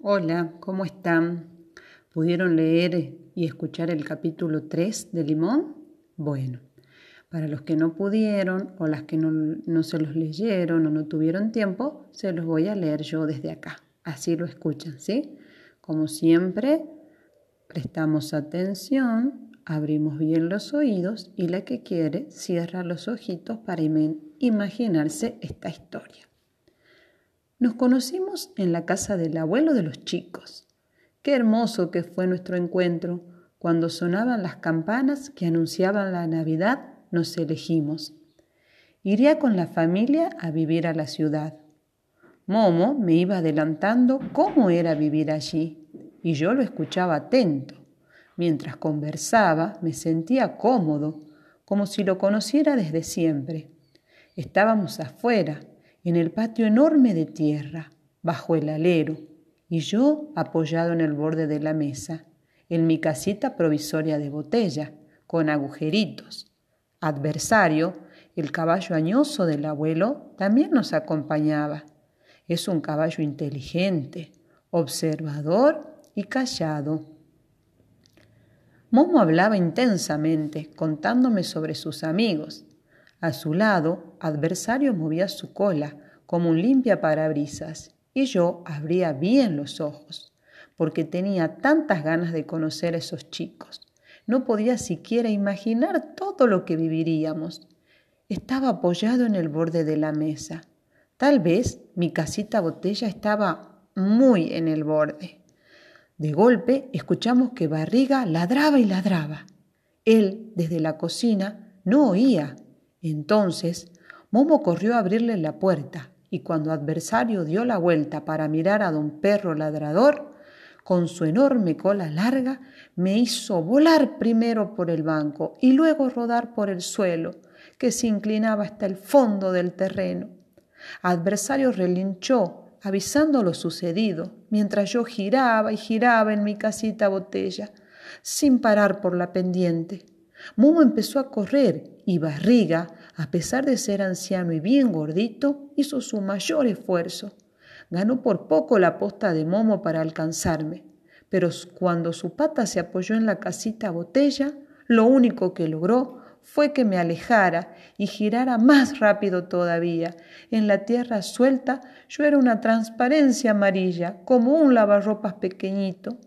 Hola, ¿cómo están? ¿Pudieron leer y escuchar el capítulo 3 de Limón? Bueno, para los que no pudieron o las que no, no, se los leyeron o no tuvieron tiempo, se los voy a leer yo desde acá. Así lo escuchan, ¿sí? Como siempre, prestamos atención, abrimos bien los oídos y la que quiere cierra los ojitos para imaginarse esta historia. Nos conocimos en la casa del abuelo de los chicos. Qué hermoso que fue nuestro encuentro. Cuando sonaban las campanas que anunciaban la Navidad, nos elegimos. Iría con la familia a vivir a la ciudad. Momo me iba adelantando cómo era vivir allí, y yo lo escuchaba atento. Mientras conversaba, me sentía cómodo, como si lo conociera desde siempre. Estábamos afuera, en el patio enorme de tierra, bajo el alero, y yo apoyado en el borde de la mesa, en mi casita provisoria de botella, con agujeritos. Adversario, el caballo añoso del abuelo, también nos acompañaba. Es un caballo inteligente, observador y callado. Momo hablaba intensamente, contándome sobre sus amigos, a su lado, adversario movía su cola como un limpia parabrisas y yo abría bien los ojos, porque tenía tantas ganas de conocer a esos chicos. No podía siquiera imaginar todo lo que viviríamos. Estaba apoyado en el borde de la mesa. Tal vez mi casita botella estaba muy en el borde. De golpe escuchamos que Barriga ladraba y ladraba. Él, desde la cocina, no oía entonces Momo corrió a abrirle la puerta y cuando adversario dio la vuelta para mirar a don perro ladrador, con su enorme cola larga, me hizo volar primero por el banco y luego rodar por el suelo, que se inclinaba hasta el fondo del terreno. Adversario relinchó, avisando lo sucedido, mientras yo giraba y giraba en mi casita botella, sin parar por la pendiente. Momo empezó a correr y Barriga, a pesar de ser anciano y bien gordito, hizo su mayor esfuerzo. Ganó por poco la posta de Momo para alcanzarme, pero cuando su pata se apoyó en la casita botella, lo único que logró fue que me alejara y girara más rápido todavía. En la tierra suelta yo era una transparencia amarilla, como un lavarropas pequeñito.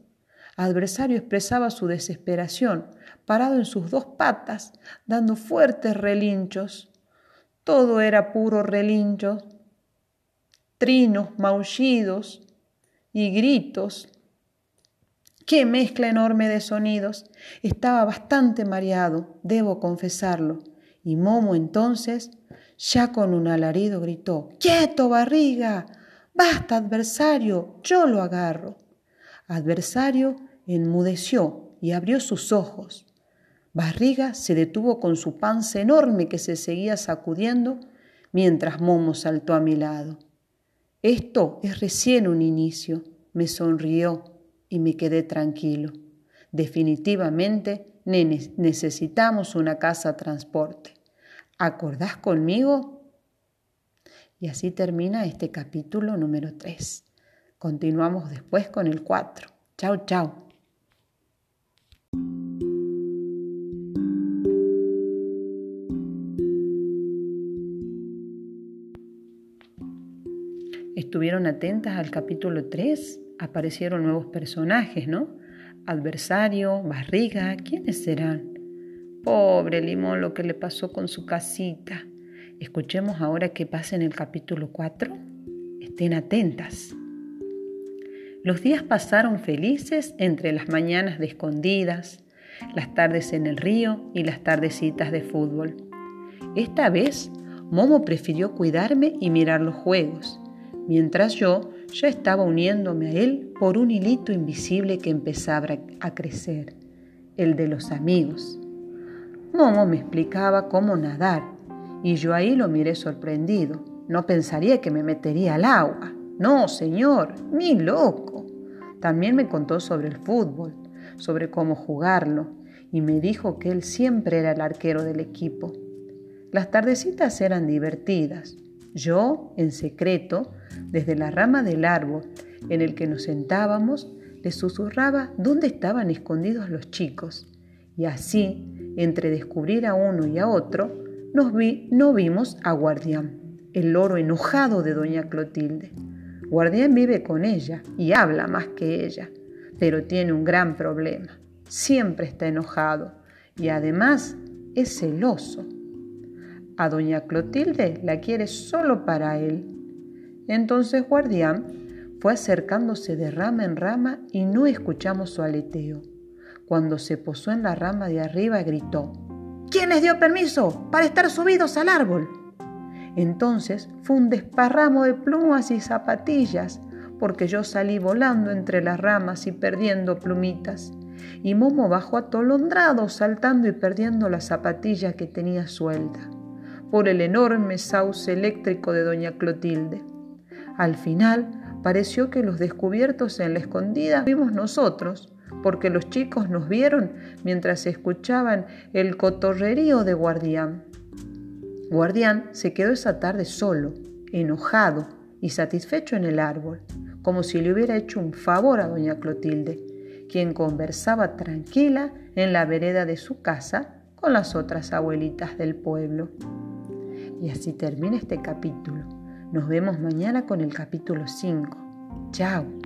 Adversario expresaba su desesperación, parado en sus dos patas, dando fuertes relinchos. Todo era puro relincho, trinos, maullidos y gritos. ¡Qué mezcla enorme de sonidos! Estaba bastante mareado, debo confesarlo. Y Momo entonces, ya con un alarido, gritó, ¡Quieto, barriga! ¡Basta, adversario! Yo lo agarro. Adversario enmudeció y abrió sus ojos. Barriga se detuvo con su panza enorme que se seguía sacudiendo mientras Momo saltó a mi lado. Esto es recién un inicio, me sonrió y me quedé tranquilo. Definitivamente necesitamos una casa transporte. ¿Acordás conmigo? Y así termina este capítulo número 3. Continuamos después con el 4. Chao, chao. Estuvieron atentas al capítulo 3, aparecieron nuevos personajes, ¿no? Adversario, barriga, ¿quiénes serán? Pobre Limón, lo que le pasó con su casita. Escuchemos ahora qué pasa en el capítulo 4. Estén atentas. Los días pasaron felices entre las mañanas de escondidas, las tardes en el río y las tardecitas de fútbol. Esta vez, Momo prefirió cuidarme y mirar los juegos mientras yo ya estaba uniéndome a él por un hilito invisible que empezaba a crecer, el de los amigos. Momo me explicaba cómo nadar y yo ahí lo miré sorprendido. No pensaría que me metería al agua. No, señor, ni loco. También me contó sobre el fútbol, sobre cómo jugarlo, y me dijo que él siempre era el arquero del equipo. Las tardecitas eran divertidas. Yo, en secreto, desde la rama del árbol, en el que nos sentábamos, le susurraba dónde estaban escondidos los chicos. Y así, entre descubrir a uno y a otro, nos vi, no vimos a Guardián, el loro enojado de doña Clotilde. Guardián vive con ella y habla más que ella, pero tiene un gran problema. Siempre está enojado y además es celoso. A doña Clotilde la quiere solo para él. Entonces Guardián fue acercándose de rama en rama y no escuchamos su aleteo. Cuando se posó en la rama de arriba gritó, ¿Quién les dio permiso para estar subidos al árbol? Entonces fue un desparramo de plumas y zapatillas, porque yo salí volando entre las ramas y perdiendo plumitas. Y Momo bajó atolondrado, saltando y perdiendo la zapatilla que tenía suelta, por el enorme sauce eléctrico de doña Clotilde. Al final pareció que los descubiertos en la escondida fuimos nosotros, porque los chicos nos vieron mientras escuchaban el cotorrerío de Guardián. Guardián se quedó esa tarde solo, enojado y satisfecho en el árbol, como si le hubiera hecho un favor a doña Clotilde, quien conversaba tranquila en la vereda de su casa con las otras abuelitas del pueblo. Y así termina este capítulo. Nos vemos mañana con el capítulo 5. Chao.